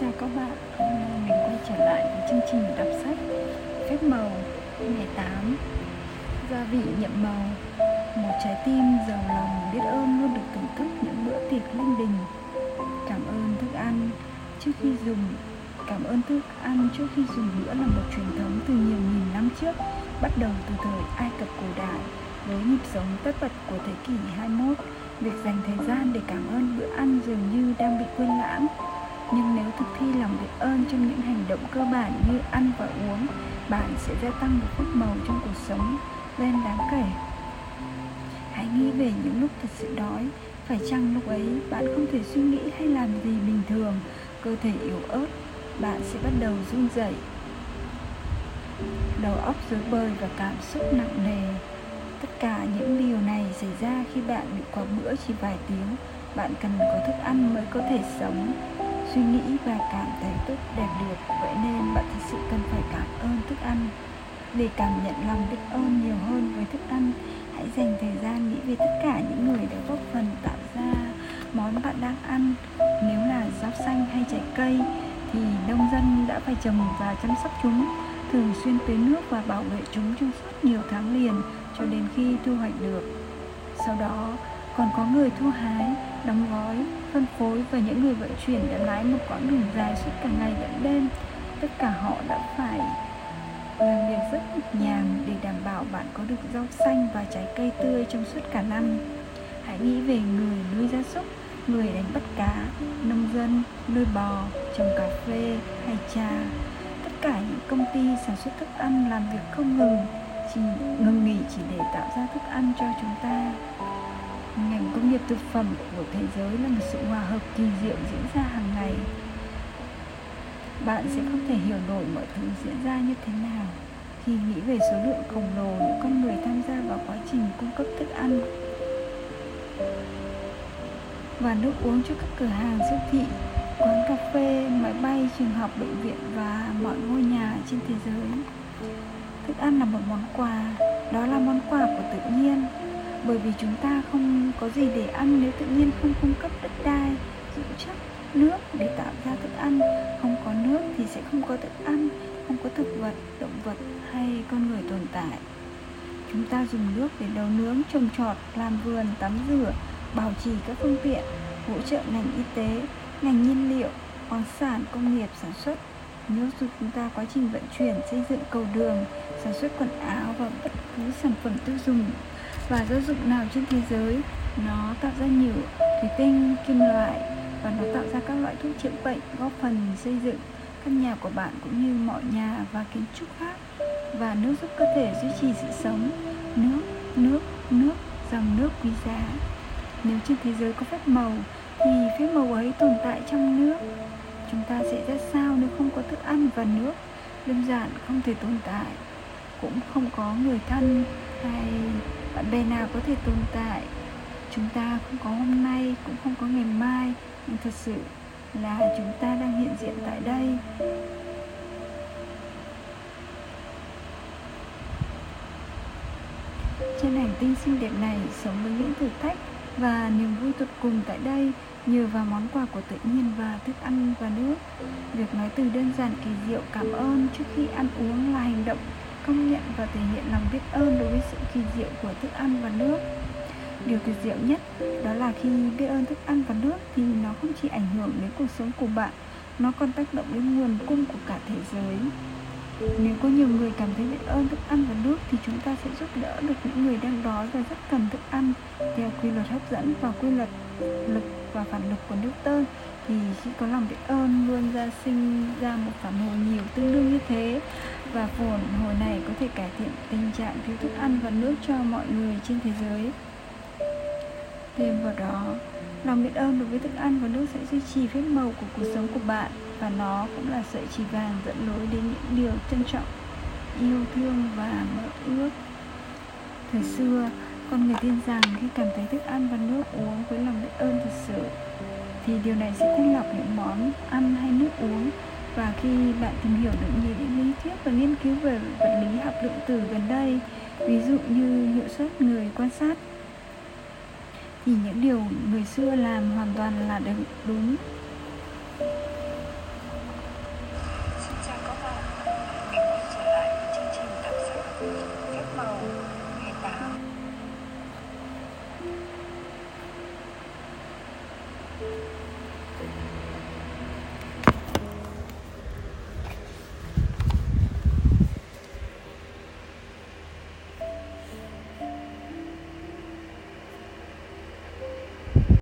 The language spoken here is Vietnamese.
Chào các bạn, hôm nay mình quay trở lại với chương trình đọc sách Phép màu ngày 8 Gia vị nhiệm màu Một trái tim giàu lòng biết ơn luôn được thưởng thức những bữa tiệc linh đình. Cảm ơn thức ăn trước khi dùng Cảm ơn thức ăn trước khi dùng bữa là một truyền thống từ nhiều nghìn năm trước Bắt đầu từ thời Ai Cập cổ đại Với nhịp sống tất bật của thế kỷ 21 Việc dành thời gian để cảm ơn bữa ăn dường như đang bị quên lãng nhưng nếu thực thi lòng biết ơn trong những hành động cơ bản như ăn và uống, bạn sẽ gia tăng một phép màu trong cuộc sống. Lên đáng kể. Hãy nghĩ về những lúc thật sự đói. Phải chăng lúc ấy bạn không thể suy nghĩ hay làm gì bình thường? Cơ thể yếu ớt, bạn sẽ bắt đầu run rẩy. Đầu óc rối bời và cảm xúc nặng nề. Tất cả những điều này xảy ra khi bạn bị quá bữa chỉ vài tiếng. Bạn cần có thức ăn mới có thể sống suy nghĩ và cảm thấy tốt đẹp được. Vậy nên bạn thực sự cần phải cảm ơn thức ăn. Để cảm nhận lòng biết ơn nhiều hơn với thức ăn, hãy dành thời gian nghĩ về tất cả những người đã góp phần tạo ra món bạn đang ăn. Nếu là rau xanh hay trái cây, thì nông dân đã phải trồng và chăm sóc chúng, thường xuyên tưới nước và bảo vệ chúng trong suốt nhiều tháng liền cho đến khi thu hoạch được. Sau đó, còn có người thu hái đóng gói, phân phối và những người vận chuyển đã lái một quãng đường dài suốt cả ngày lẫn đêm. Tất cả họ đã phải làm việc rất nhịp nhàng để đảm bảo bạn có được rau xanh và trái cây tươi trong suốt cả năm. Hãy nghĩ về người nuôi gia súc, người đánh bắt cá, nông dân, nuôi bò, trồng cà phê hay trà tất cả những công ty sản xuất thức ăn làm việc không ngừng, chỉ ngừng nghỉ chỉ để tạo ra thức ăn cho chúng ta ngành công nghiệp thực phẩm của thế giới là một sự hòa hợp kỳ diệu diễn ra hàng ngày. Bạn sẽ không thể hiểu nổi mọi thứ diễn ra như thế nào khi nghĩ về số lượng khổng lồ những con người tham gia vào quá trình cung cấp thức ăn và nước uống cho các cửa hàng siêu thị, quán cà phê, máy bay, trường học, bệnh viện và mọi ngôi nhà trên thế giới. Thức ăn là một món quà, đó là món quà của tự nhiên bởi vì chúng ta không có gì để ăn nếu tự nhiên không cung cấp đất đai dưỡng chất nước để tạo ra thức ăn. Không có nước thì sẽ không có thức ăn, không có thực vật, động vật hay con người tồn tại. Chúng ta dùng nước để nấu nướng, trồng trọt, làm vườn, tắm rửa, bảo trì các phương tiện, hỗ trợ ngành y tế, ngành nhiên liệu, khoáng sản, công nghiệp, sản xuất. Nước giúp chúng ta quá trình vận chuyển, xây dựng cầu đường, sản xuất quần áo và bất cứ sản phẩm tiêu dùng và giáo dụng nào trên thế giới, nó tạo ra nhiều thủy tinh, kim loại và nó tạo ra các loại thuốc chữa bệnh góp phần xây dựng căn nhà của bạn cũng như mọi nhà và kiến trúc khác. Và nước giúp cơ thể duy trì sự sống, nước nước nước, dòng nước quý giá. Nếu trên thế giới có phép màu, thì phép màu ấy tồn tại trong nước. Chúng ta sẽ ra sao nếu không có thức ăn và nước đơn giản không thể tồn tại? Cũng không có người thân hay bạn bè nào có thể tồn tại. Chúng ta không có hôm nay, cũng không có ngày mai, nhưng thật sự là chúng ta đang hiện diện tại đây. Trên hành tinh xinh đẹp này sống với những thử thách và niềm vui tột cùng tại đây, nhờ vào món quà của tự nhiên và thức ăn và nước. Việc nói từ đơn giản kỳ diệu cảm ơn trước khi ăn uống là hành động công nhận và thể hiện lòng biết ơn đối với sự kỳ diệu của thức ăn và nước. Điều tuyệt diệu nhất đó là khi biết ơn thức ăn và nước thì nó không chỉ ảnh hưởng đến cuộc sống của bạn, nó còn tác động đến nguồn cung của cả thế giới. Nếu có nhiều người cảm thấy biết ơn thức ăn và nước thì chúng ta sẽ giúp đỡ được những người đang đói và rất cần thức ăn, theo quy luật hấp dẫn và quy luật lực và phản lực của newton thì chị có lòng biết ơn luôn ra sinh ra một phản hồi nhiều tương đương như thế. Và phản hồi này có thể cải thiện tình trạng thiếu thức ăn và nước cho mọi người trên thế giới. Thêm vào đó, lòng biết ơn đối với thức ăn và nước sẽ duy trì phép màu của cuộc sống của bạn và nó cũng là sợi chỉ vàng dẫn lối đến những điều trân trọng, yêu thương và mơ ước. Thời xưa, con người tin rằng khi cảm thấy thức ăn và nước uống với lòng biết ơn thật sự thì điều này sẽ thanh lọc những món ăn hay nước uống. Và khi bạn tìm hiểu được nhiều những lý thuyết và nghiên cứu về vật lý học lượng tử gần đây, ví dụ như hiệu suất người quan sát, thì những điều người xưa làm hoàn toàn là đúng.